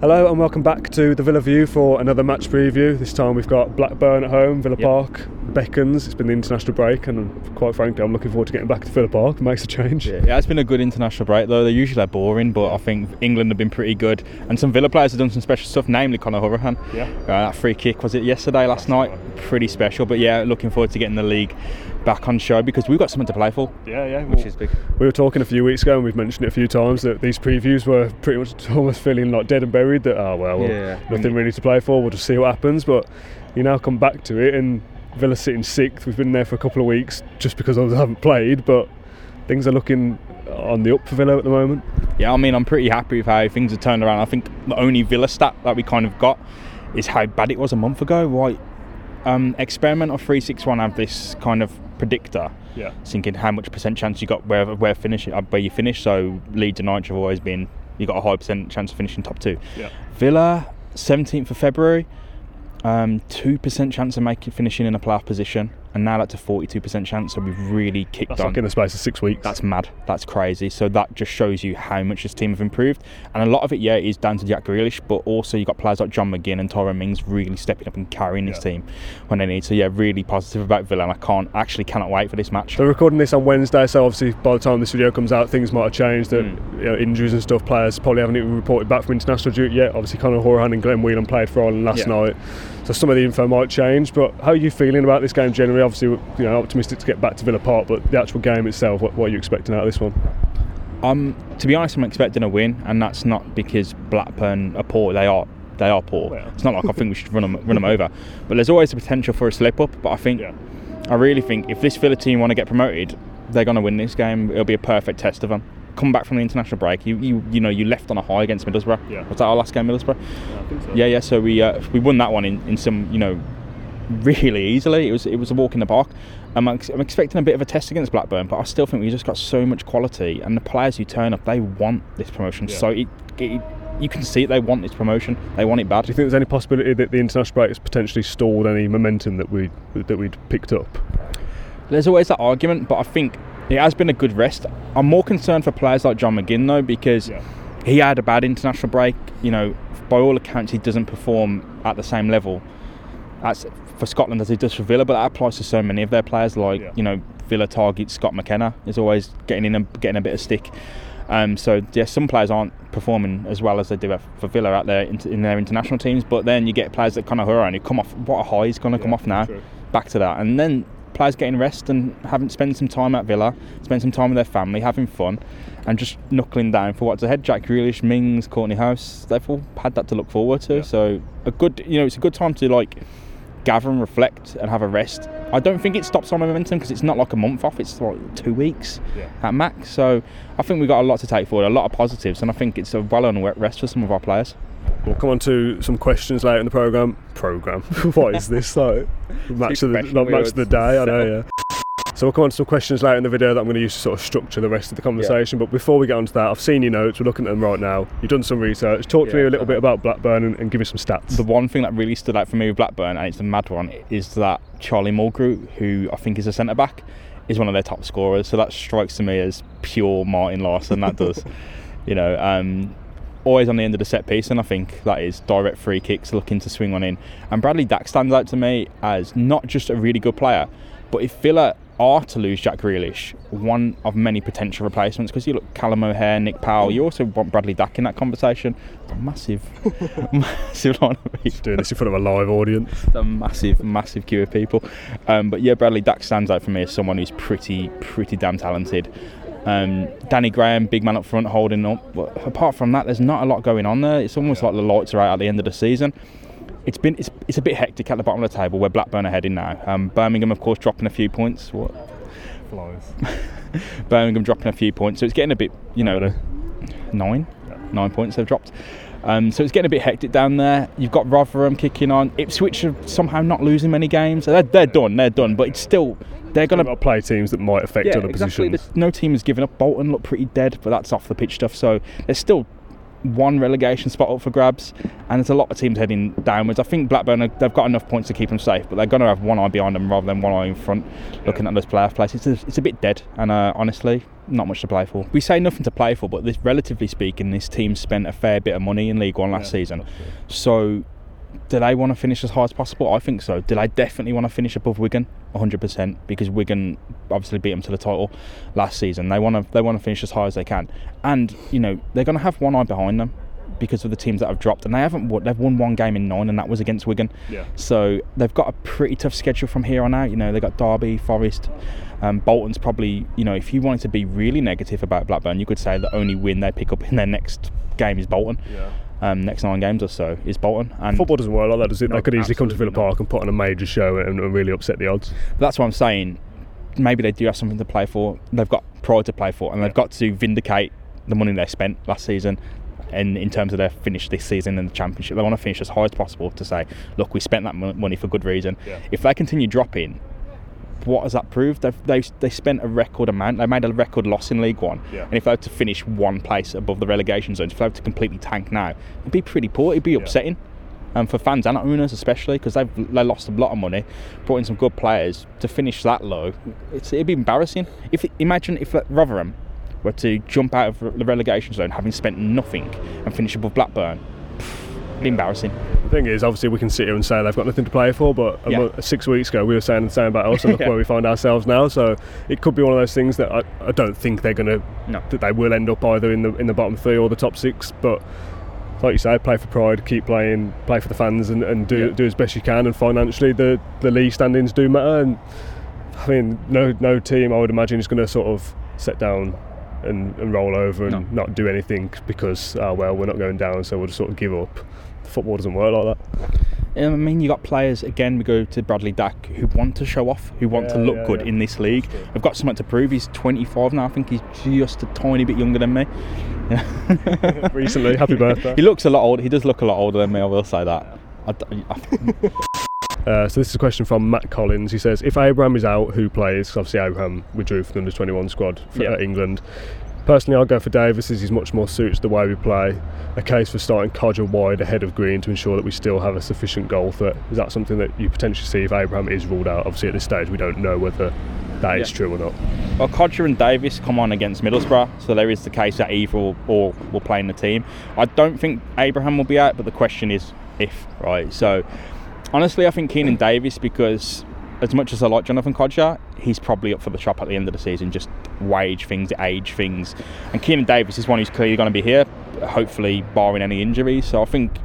Hello and welcome back to the Villa View for another match preview. This time we've got Blackburn at home, Villa Yep. Park beckons. It's been the international break, and quite frankly, I'm looking forward to getting back to Villa Park. It makes a change. Yeah, yeah, it's been a good international break though. They're usually like, boring, but I think England have been pretty good, and some Villa players have done some special stuff. Namely, Conor Hourihane. Yeah. Uh, that free kick was it yesterday, last night? Pretty special. But yeah, looking forward to getting the league back on show because we've got something to play for. Yeah, yeah. Which well, is big. We were talking a few weeks ago, and we've mentioned it a few times that these previews were pretty much almost feeling like dead and buried. That oh well, well Yeah. nothing really to play for. We'll just see what happens. But you now come back to it, and Villa sitting sixth. We've been there for a couple of weeks just because I haven't played, but things are looking on the up for Villa at the moment. Yeah, I mean, I'm pretty happy with how things have turned around. I think the only Villa stat that we kind of got is how bad it was a month ago. Right, um, Experimental 361 have this kind of predictor. Yeah. Thinking how much percent chance you got where where finish uh, where you finish. So Leeds and Norwich have always been you got a high percent chance of finishing top two. Yeah. Villa 17th of February, um, two percent chance of making finishing in a playoff position, and now that's a 42% chance. So we've really kicked That's on. like in the space of six weeks. That's mad. That's crazy. So that just shows you how much this team have improved. And a lot of it, yeah, is down to Jack Grealish, but also you've got players like John McGinn and Tyrone Mings really stepping up and carrying this Yeah. team when they need. So yeah, really positive about Villa, and I can't actually cannot wait for this match. We're recording this on Wednesday, so obviously by the time this video comes out, things might have changed. That Hmm. you know, injuries and stuff, players probably haven't even reported back from international duty yet. Obviously, Conor Hourihane and Glenn Whelan played for Ireland last Yeah. night, so some of the info might change. But how are you feeling about this game generally? Obviously, you know, optimistic to get back to Villa Park, but the actual game itself, what, what are you expecting out of this one? Um, to be honest, I'm expecting a win, and that's not because Blackburn are poor. They are. They are poor. Well. It's not like I think we should run them, run them over, but there's always the potential for a slip up. But I think, Yeah. I really think, if this Villa team want to get promoted, they're going to win this game. It'll be a perfect test of them. Come back from the international break, you you, you know you left on a high against Middlesbrough. Yeah. Was that our last game, Middlesbrough? I think so. Yeah, yeah. So we uh, we won that one in, in some you know really easily. It was it was a walk in the park. I'm, ex- I'm expecting a bit of a test against Blackburn, but I still think we just got so much quality, and the players who turn up, they want this promotion. Yeah. So it, it you can see it. They want this promotion. They want it bad. Do you think there's any possibility that the international break has potentially stalled any momentum that we that we'd picked up? There's always that argument, but I think it has been a good rest. I'm more concerned for players like John McGinn though, because Yeah. he had a bad international break. You know, by all accounts, he doesn't perform at the same level as for Scotland as he does for Villa. But that applies to so many of their players. Like Yeah. you know, Villa target Scott McKenna is always getting in and getting a bit of stick. Um, so yeah, some players aren't performing as well as they do for Villa out there in, their international teams. But then you get players that kind of Hourihane who come off. What a high he's going to come off now. true. Back to that, and then players getting rest and having spent some time at Villa, spend some time with their family, having fun, and just knuckling down for what's ahead. Jack Grealish, Mings, Kortney Hause, they've all had that to look forward to. Yeah. So a good, you know, it's a good time to like gather and reflect and have a rest. I don't think it stops our momentum because it's not like a month off; it's like two weeks Yeah. at max. So I think we've got a lot to take forward, a lot of positives, and I think it's a well-earned rest for some of our players. We'll come on to some questions later in the program. Program. what is this? Like match of the not match of the day. I know. Yeah. So we'll come on to some questions later in the video that I'm going to use to sort of structure the rest of the conversation. But before we get onto that, I've seen your notes. We're looking at them right now. You've done some research. Talk to Yeah, me a little okay. bit about Blackburn and, and give me some stats. The one thing that really stood out for me with Blackburn, and it's a mad one, is that Charlie Mulgrew, who I think is a centre back, is one of their top scorers. So that strikes to me as pure Martin Laursen. That does, you know, um, always on the end of the set piece, and I think that is direct free kicks looking to swing one in. And Bradley Dack stands out to me as not just a really good player, but if Villa are to lose Jack Grealish, one of many potential replacements, because you look Callum O'Hare, Nick Powell, you also want Bradley Dack in that conversation. A massive, massive line of people Doing this in front of a live audience. a massive, massive queue of people. Um, but yeah, Bradley Dack stands out for me as someone who's pretty, pretty damn talented. Um, Danny Graham, big man up front, holding up. But apart from that, there's not a lot going on there. It's almost like the lights are out at the end of the season. It's been it's, it's a bit hectic at the bottom of the table where Blackburn are heading now. Um, Birmingham, of course, dropping a few points. What? Flies. Birmingham dropping a few points, so it's getting a bit, you know, nine, nine points they've dropped. Um, so it's getting a bit hectic down there. You've got Rotherham kicking on. Ipswich are somehow not losing many games. They're, they're done. They're done. But it's still they're going to play teams that might affect other exactly. positions. There's- No team has given up. Bolton look pretty dead, but that's off the pitch stuff. So there's still one relegation spot up for grabs, and there's a lot of teams heading downwards. I think Blackburn are, they've got enough points to keep them safe, but they're going to have one eye behind them rather than one eye in front, looking at those playoff places. It's a, it's a bit dead, and uh, honestly, not much to play for. We say nothing to play for, but this, relatively speaking, this team spent a fair bit of money in League One last season. So do they want to finish as high as possible? I think so. Do they definitely want to finish above Wigan? 100% because Wigan obviously beat them to the title last season. They want to they want to finish as high as they can, and you know they're going to have one eye behind them because of the teams that have dropped, and they haven't. won- They've won one game in nine, and that was against Wigan. Yeah. So they've got a pretty tough schedule from here on out. You know they've got Derby, Forest. Um, Bolton's probably, you know, if you wanted to be really negative about Blackburn, you could say the only win they pick up in their next game is Bolton. Yeah. Um, next nine games or so is Bolton, and Football doesn't work like that, does it? No, they could easily come to Villa not. Park and put on a major show and, and really upset the odds. But that's what I'm saying. Maybe they do have something to play for. They've got pride to play for, and they've got to vindicate the money they spent last season. And in terms of their finish this season in the championship, they want to finish as high as possible to say, look, we spent that money for good reason. Yeah. If they continue dropping, what has that proved? They've, they've they spent a record amount. They made a record loss in League One, Yeah. and if they were to finish one place above the relegation zone, if they were to completely tank now, it'd be pretty poor. It'd be upsetting. Um, for fans and owners especially because they've they lost a lot of money, brought in some good players to finish that low. It's, it'd be embarrassing. If imagine if Rotherham were to jump out of the relegation zone having spent nothing and finish above Blackburn, pff, it'd be embarrassing. The thing is, obviously, we can sit here and say they've got nothing to play for, but a Yeah. mo- six weeks ago we were saying the same about us, and look Yeah. where we find ourselves now. So it could be one of those things that I, I don't think they're going to, No. that they will end up either in the in the bottom three or the top six. But like you say, play for pride, keep playing, play for the fans, and, and do Yeah. do as best you can. And financially, the the league standings do matter. And I mean, no no team I would imagine is going to sort of set down. And, and roll over and No. not do anything because oh well we're not going down so we'll just sort of give up football doesn't work like that Um, I mean, you got players again. We go to Bradley Dack who want to show off, who want to look yeah, good yeah. in this league. I've got something to prove. He's 25 now. I think he's just a tiny bit younger than me. recently. Happy birthday. He looks a lot older. He does look a lot older than me. I will say that. I Uh, so this is a question from Matt Collins. He says, if Abraham is out, who plays? 'Cause obviously Abraham withdrew from the under 21 squad for Yeah. uh, England. Personally, I'll go for Davis as he's much more suited to the way we play. A case for starting Kodjia wide ahead of Green to ensure that we still have a sufficient goal threat. Is that something that you potentially see if Abraham is ruled out? Obviously, at this stage, we don't know whether that is Yeah. true or not. Well, Kodjia and Davis come on against Middlesbrough, so there is the case that either or, or will play in the team. I don't think Abraham will be out, but the question is if, right? So, honestly, I think Keenan Davis, because as much as I like Jonathan Kodjia, he's probably up for the shop at the end of the season, just wage things, age things. And Keenan Davis is one who's clearly going to be here, hopefully, barring any injuries. So, I think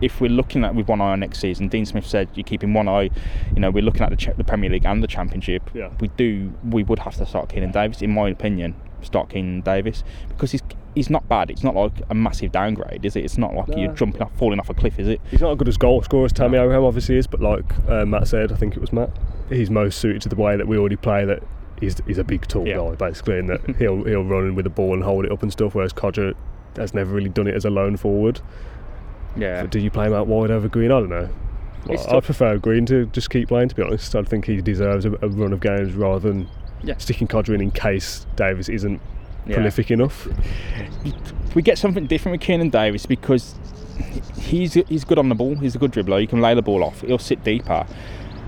if we're looking at with one eye on next season, Dean Smith said you're keeping one eye. You know, we're looking at the, the Premier League and the Championship. Yeah. We do. We would have to start Keenan Davis, in my opinion. Start Keenan Davis because he's he's not bad. It's not like a massive downgrade, is it? It's not like you're jumping off, falling off a cliff, is it? He's not as good as goal scorer as Tammy Abraham obviously is, but like uh, Matt said, I think it was Matt, he's most suited to the way that we already play. That he's, he's a big tall Yeah. guy basically, and that he'll he'll run with the ball and hold it up and stuff. Whereas Kodjia has never really done it as a lone forward. Yeah. But do you play him out wide over Green? I don't know. It's I tough. prefer Green to just keep playing. To be honest, I think he deserves a, a run of games rather than Yeah. sticking Kodjia in in case Davis isn't Yeah. prolific enough. we get something different with Keenan Davis because he's he's good on the ball. He's a good dribbler. He can lay the ball off. He'll sit deeper,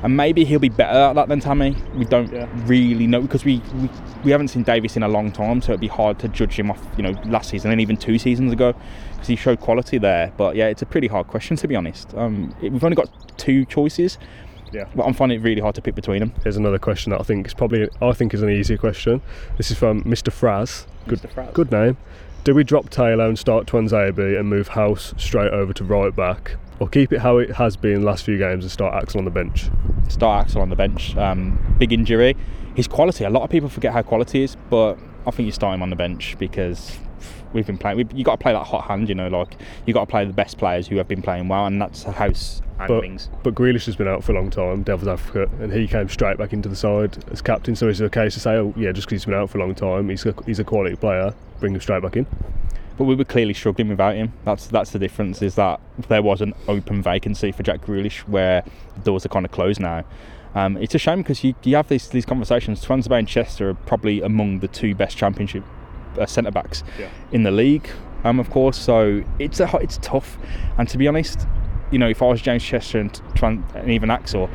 and maybe he'll be better at that than Tammy. We don't Yeah. really know because we, we we haven't seen Davis in a long time, so it'd be hard to judge him off. You know, last season and even two seasons ago because he showed quality there. But yeah, it's a pretty hard question to be honest. Um, it- we've only got two choices. Yeah. But I'm finding it really hard to pick between them. Here's another question that I think is probably I think is an easier question. This is from Mr. Fraz. Good, Mr. Fraz. good name. Do we drop Taylor and start Tuanzebe and move Hause straight over to right back, or keep it how it has been last few games and start Axel on the bench? start Axel on the bench. Um, big injury. His quality. A lot of people forget how quality is, but I think you start him on the bench because we've been playing. We, you got to play that hot hand. You know, like you got to play the best players who have been playing well, and that's Hause and But, Mings. but Grealish has been out for a long time, Devil's Advocate, and he came straight back into the side as captain. So is it a case to say, oh yeah, just because he's been out for a long time, he's a, he's a quality player, bring him straight back in? But we were clearly struggling without him. That's that's the difference. Is that there was an open vacancy for Jack Grealish where the doors are kind of closed now. Um, it's a shame because you, you have these these conversations. Swansea and Chester are probably among the two best championship uh, centre backs Yeah. in the league. Um, of course, so it's a it's tough. And to be honest, you know, if I was James Chester and, Tran- and even Axel,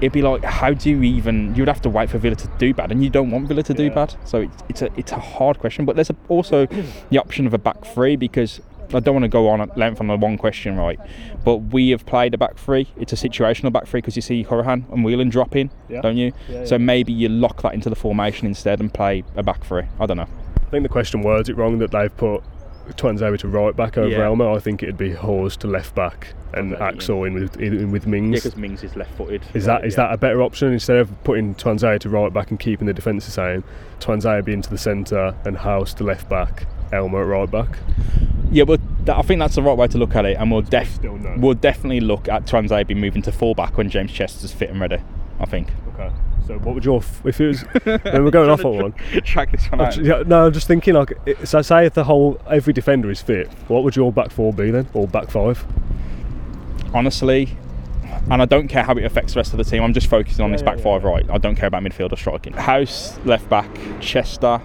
it'd be like, how do you even? You'd have to wait for Villa to do bad, and you don't want Villa to do bad. So it's, it's a it's a hard question. But there's a, also the option of a back three because I don't want to go on at length on the one question, right? But we have played a back three. It's a situational back three because you see Hourihane and Whelan drop in, Yeah. don't you? Yeah, so maybe you lock that into the formation instead and play a back three. I don't know. I think the question words it wrong that they've put Tuanzebe to right back over Yeah. Elmo. I think it'd be Hause to left back and Okay, yeah. Axel in with in with Mings. Yeah, because Mings is left-footed. Is that is that a better option instead of putting Tuanzebe to right back and keeping the defence the same? Tuanzebe into the centre and Hause to left back, Elmo at right back. Yeah, but that, I think that's the right way to look at it, and we'll def- Still we'll definitely look at Tuanzebe moving to full back when James Chester's fit and ready. I think. Okay. So what would your f- if it was? then we're going off on one. Track this one oh, I'm ju- yeah, no, I'm just thinking like it- so. Say if the whole every defender is fit, what would your back four be then, or back five? honestly, and I don't care how it affects the rest of the team. I'm just focusing on Yeah, this yeah, back yeah, five, right? I don't care about midfield or striking. Hause left back, Chester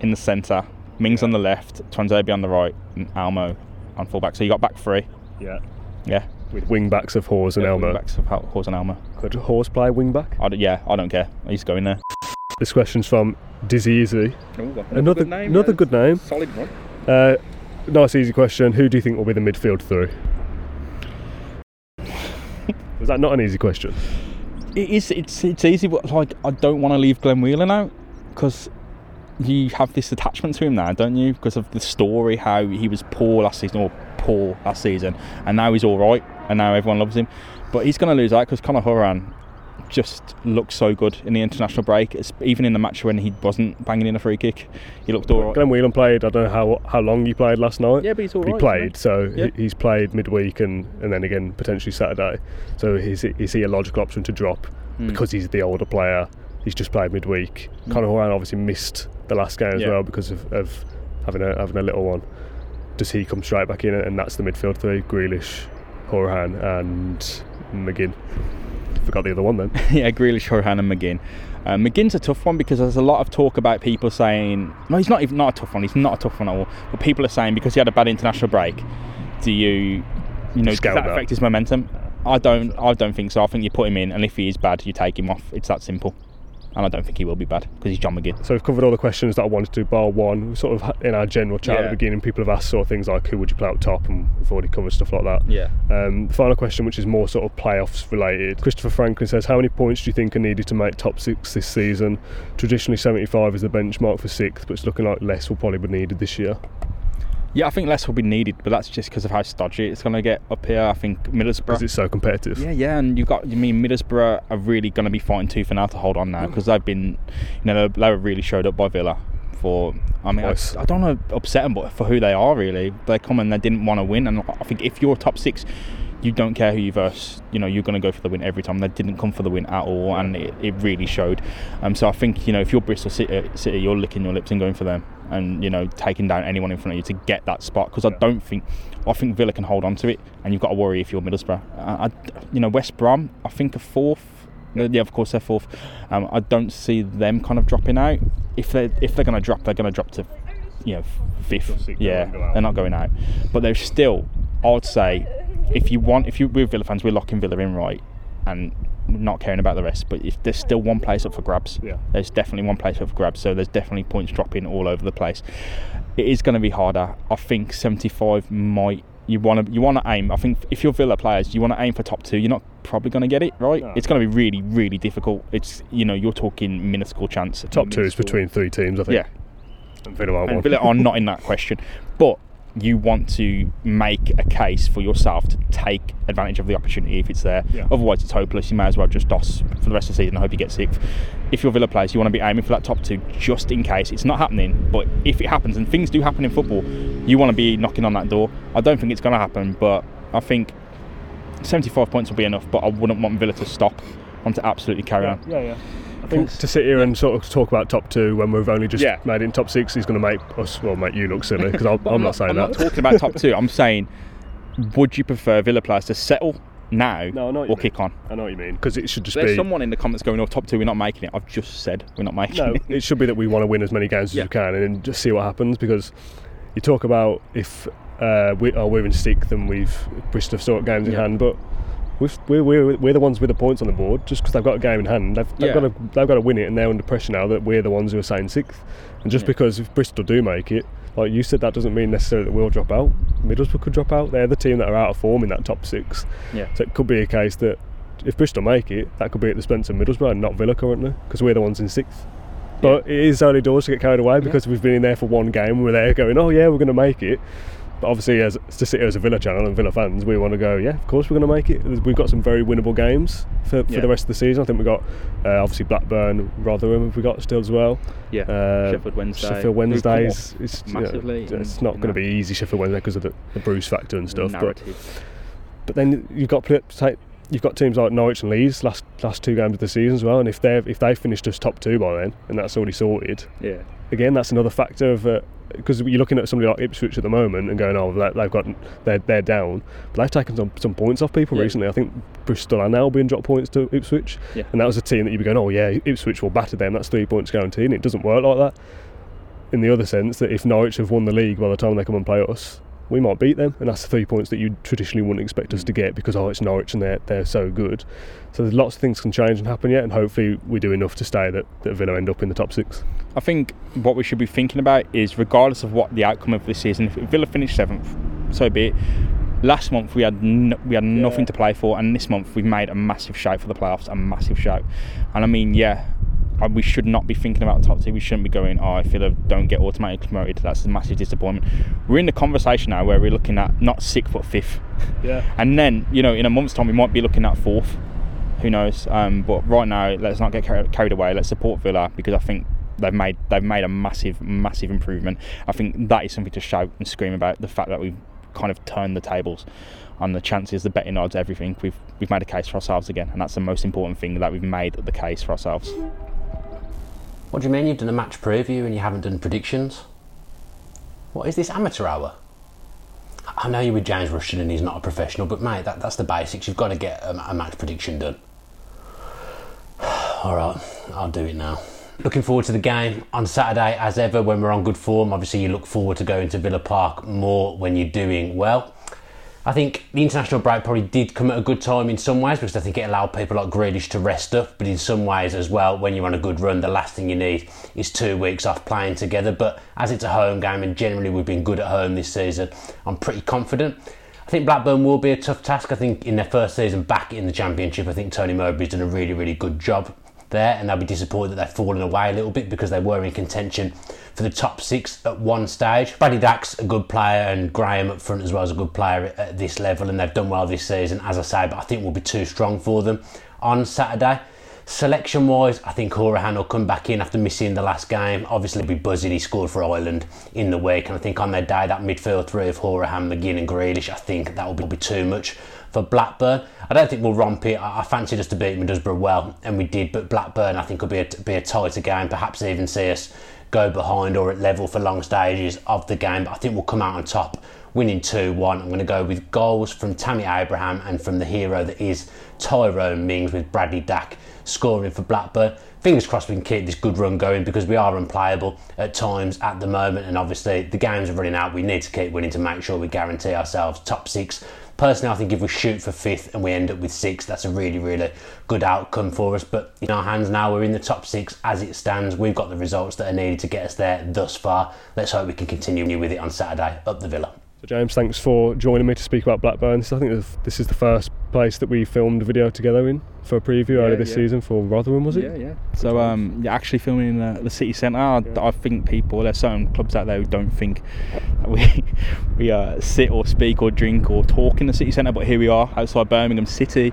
in the centre, Mings on the left, Tuanzebe on the right, and Elmo on full back. So you got back three, Yeah. yeah. With wing backs of Hause and Elmo. Backs of Hause and Elmo. Could Hause play wing back? I yeah, I don't care. He's going there. This question's from Dizzy Easy. Another another good name. Solid one. Uh, nice easy question. Who do you think will be the midfield three? Was that not an easy question? It is. It's it's easy, but like I don't want to leave Glenn Whelan out because you have this attachment to him now, don't you? Because of the story, how he was poor last season or poor last season, and now he's all right, and now everyone loves him. But he's going to lose out because Conor Hourihane just looked so good in the international break. It's, even in the match when he wasn't banging in a free kick, he looked all right. Glenn Whelan played. I don't know how how long he played last night. Yeah, but he's all he right, played, so? Yeah. he's played midweek and, and then again potentially Saturday. So is is he a logical option to drop Hmm. because he's the older player? He's just played midweek. Conor Hourihane obviously missed the last game as Yeah. well because of, of having a having a little one. Does he come straight back in and that's the midfield three? Grealish, Hourihane, and McGinn. Forgot the other one then. yeah, Grealish, Hourihane, and McGinn. Uh, McGinn's a tough one because there's a lot of talk about people saying no, he's not even not a tough one. He's not a tough one at all. But people are saying because he had a bad international break, do you, you know, does Scale that. affect his momentum? I don't. I don't think so. I think you put him in, and if he is bad, you take him off. It's that simple. And I don't think he will be bad because he's John McGinn. So we've covered all the questions that I wanted to, bar one. We Sort of in our general chat at the beginning, people have asked sort of things like who would you play up top, and we've already covered stuff like that. Yeah. Um, final question, which is more sort of playoffs related. Christopher Franklin says, How many points do you think are needed to make top six this season? Traditionally, 75 is the benchmark for sixth, but it's looking like less will probably be needed this year. Yeah, I think less will be needed, but that's just because of how stodgy it's going to get up here. I think Middlesbrough. Because it's so competitive. Yeah, yeah, and you've got, you mean Middlesbrough are really going to be fighting tooth and nail to hold on now because they've been, you know, they were really showed up by Villa for, I mean, I, I don't know, upset them, but for who they are, really. They come and they didn't want to win, and I think if you're top six, you don't care who you verse, you know, you're going to go for the win every time. They didn't come for the win at all, and it, it really showed. Um, so I think, you know, if you're Bristol City, City, you're licking your lips and going for them and, you know, taking down anyone in front of you to get that spot because I don't think, I think Villa can hold on to it, and you've got to worry if you're Middlesbrough. I, I, you know, West Brom, I think a fourth Yeah, of course they're fourth. Um, I don't see them kind of dropping out. If they if they're going to drop, they're going to drop to, you know, fifth. Yeah, they're not going out. But they're still. I'd say, if you want, if you we're Villa fans, we're locking Villa in right, and not caring about the rest. But if there's still one place up for grabs, Yeah. there's definitely one place up for grabs. So there's definitely points dropping all over the place. It is going to be harder. I think 75 might. You want to you want to aim. I think if you're Villa players, you want to aim for top two. You're not probably going to get it right. No. It's going to be really really difficult. It's you know you're talking minuscule chance. Top two is between three teams, I think. Yeah, And Villa aren't and. Villa are not in that question. But you want to make a case for yourself to take advantage of the opportunity if it's there. Yeah. Otherwise, it's hopeless. You may as well just DOS for the rest of the season. I hope you get sixth. If you're Villa players, you want to be aiming for that top two just in case. It's not happening, but if it happens, and things do happen in football, you want to be knocking on that door. I don't think it's going to happen, but I think 75 points will be enough. But I wouldn't want Villa to stop. I want to absolutely carry on. Yeah, yeah. I think to sit here and sort of talk about top two when we've only just Yeah. made it in top six is going to make us, well, make you look silly because I'm, I'm not saying I'm that. not talking about top two. I'm saying, would you prefer Villa players to settle now No, or mean. kick on? I know what you mean because it should just There's be. someone in the comments going, "Oh, top two, we're not making it." I've just said we're not making No, it. it should be that we want to win as many games as Yeah. we can and then just see what happens because you talk about if uh, we, oh, we're in sixth and we've have still got games in hand, but we're, we're, we're the ones with the points on the board just because they've got a game in hand. They've, they've, Yeah. got to, they've got to win it and they're under pressure now that we're the ones who are saying sixth. And just Yeah. because if Bristol do make it, like you said, that doesn't mean necessarily that we'll drop out. Middlesbrough could drop out. They're the team that are out of form in that top six. Yeah. So it could be a case that if Bristol make it, that could be at the expense of Middlesbrough and not Villa currently because we're the ones in sixth. But it is early doors to get carried away because we've been in there for one game. We're there going, oh yeah, we're going to make it. But obviously, as to sit here as a Villa channel and Villa fans, we want to go, yeah, of course we're going to make it. We've got some very winnable games for, for Yeah. the rest of the season. I think we've got uh, obviously Blackburn, Rotherham. Have we got still as well? Yeah, Uh, Sheffield Wednesday. Sheffield Wednesdays. It's, you know, massively it's not going to be easy Sheffield Wednesday because of the, the Bruce factor and stuff. But but then you've got take, you've got teams like Norwich and Leeds last last two games of the season as well. And if they if they finished as top two by then, and that's already sorted, yeah, again that's another factor of uh, because you're looking at somebody like Ipswich at the moment and going, oh, they- they've got they're they're down, but they've taken some, some points off people Yeah. recently. I think Bristol are now being dropped points to Ipswich, Yeah. and that was a team that you'd be going, oh yeah, Ipswich will batter them. That's three points guaranteed. And it doesn't work like that. In the other sense, that if Norwich have won the league by the time they come and play us, we might beat them, and that's the three points that you traditionally wouldn't expect us to mm. get because oh, it's Norwich and they're they're so good. So there's lots of things can change and happen yet, and hopefully we do enough to stay that, that Villa end up in the top six. I think what we should be thinking about is, regardless of what the outcome of this season, if Villa finish seventh, so be it. Last month we had n- we had nothing to play for, and this month we've made a massive shout for the playoffs, a massive shout. And I mean, yeah, we should not be thinking about the top two. We shouldn't be going, oh, if Villa don't get automatically promoted, that's a massive disappointment. We're in the conversation now where we're looking at not sixth but fifth, Yeah. and then you know in a month's time we might be looking at fourth. Who knows? Um, but right now, let's not get carried away. Let's support Villa because I think they've made they've made a massive massive improvement. I think that is something to shout and scream about. The fact that we've kind of turned the tables on the chances, the betting odds, everything. We've we've made a case for ourselves again, and that's the most important thing that we've made the case for ourselves. What do you mean you've done a match preview and you haven't done predictions? What is this amateur hour? I know you're with James Rushton and he's not a professional, but mate, that, that's the basics. You've got to get a, a match prediction done. All right, I'll do it now. Looking forward to the game on Saturday, as ever, when we're on good form. Obviously, you look forward to going to Villa Park more when you're doing well. I think the international break probably did come at a good time in some ways because I think it allowed people like Grealish to rest up. But in some ways as well, when you're on a good run, the last thing you need is two weeks off playing together. But as it's a home game and generally we've been good at home this season, I'm pretty confident. I think Blackburn will be a tough task. I think in their first season back in the Championship, I think Tony Mowbray's done a really, really good job there, and they'll be disappointed that they've fallen away a little bit because they were in contention for the top six at one stage. Bradley Dack's a good player, and Graham up front as well is a good player at- this level, and they've done well this season, as I say, but I think we'll be too strong for them on Saturday. Selection wise, I think Hourihane will come back in after missing the last game. Obviously, he'll be buzzing. He scored for Ireland in the week, and I think on their day, that midfield three of Hourihane, McGinn, and Grealish, I think that will be too much for Blackburn. I don't think we'll romp it. I, fancied us to beat Middlesbrough well, and we did, but Blackburn, I think, will be a, be a tighter game. Perhaps even see us go behind or at level for long stages of the game. But I think we'll come out on top winning 2 1. I'm going to go with goals from Tammy Abraham and from the hero that is Tyrone Mings with Bradley Dack scoring for Blackburn. Fingers crossed we can keep this good run going because we are unplayable at times at the moment, and obviously the games are running out. We need to keep winning to make sure we guarantee ourselves top six. Personally, I think if we shoot for fifth and we end up with six, that's a really, really good outcome for us. But in our hands now, we're in the top six as it stands. We've got the results that are needed to get us there thus far. Let's hope we can continue with it on Saturday up the Villa. So James, thanks for joining me to speak about Blackburn. I think this is the first place that we filmed a video together in for a preview yeah, earlier this yeah. season for Rotherham, was it? Yeah, yeah. So um, yeah, actually filming in the, the city centre. I, yeah. I, think people there's certain clubs out there who don't think that we we uh, sit or speak or drink or talk in the city centre, but here we are outside Birmingham City.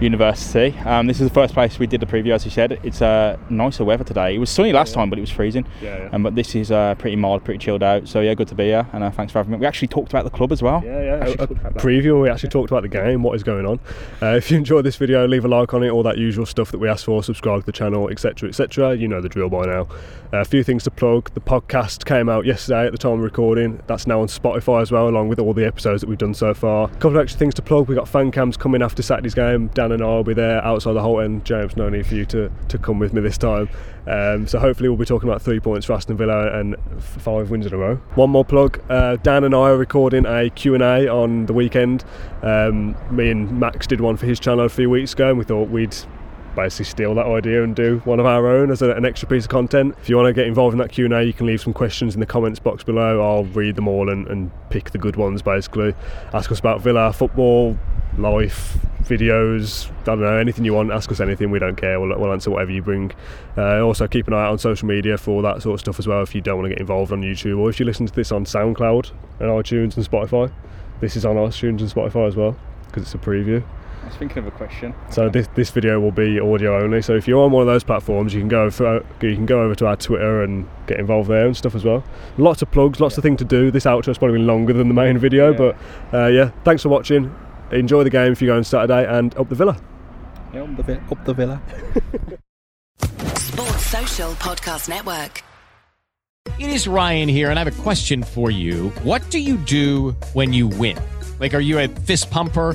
University. Um, this is the first place we did the preview, as you said. It's uh, nicer weather today. It was sunny last yeah. time, but it was freezing. Yeah, yeah. Um, but this is uh, pretty mild, pretty chilled out. So yeah, good to be here, and uh, thanks for having me. We actually talked about the club as well. Yeah, yeah. A, a preview. We actually talked about the game, what is going on. Uh, if you enjoyed this video, leave a like on it, all that usual stuff that we ask for. Subscribe to the channel, etc., etc. You know the drill by now. A few things to plug. The podcast came out yesterday at the time of recording. That's now on Spotify as well, along with all the episodes that we've done so far. A couple of extra things to plug. We've got fan cams coming after Saturday's game. Dan and I will be there outside the Holte End. James, no need for you to, to come with me this time. Um, so hopefully we'll be talking about three points for Aston Villa and five wins in a row. One more plug. Uh, Dan and I are recording a Q&A on the weekend. Um, me and Max did one for his channel a few weeks ago and we thought we'd basically steal that idea and do one of our own as a, an extra piece of content. If you want to get involved in that Q&A, you can leave some questions in the comments box below. I'll read them all and, and pick the good ones basically. Ask us about Villa, football, life, videos, I don't know, anything you want, ask us anything, we don't care, we'll, we'll answer whatever you bring. Uh, also, keep an eye out on social media for all that sort of stuff as well if you don't want to get involved on YouTube or if you listen to this on SoundCloud and iTunes and Spotify. This is on iTunes and Spotify as well because it's a preview. I was thinking of a question. So this this video will be audio only. So if you're on one of those platforms, you can go for, you can go over to our Twitter and get involved there and stuff as well. Lots of plugs, lots yeah. of things to do. This outro is probably longer than the main video, yeah. but uh, yeah. Thanks for watching. Enjoy the game if you go on Saturday and up the Villa. Yeah, up the, up the Villa. Sports Social Podcast Network. It is Ryan here, and I have a question for you. What do you do when you win? Like, are you a fist pumper?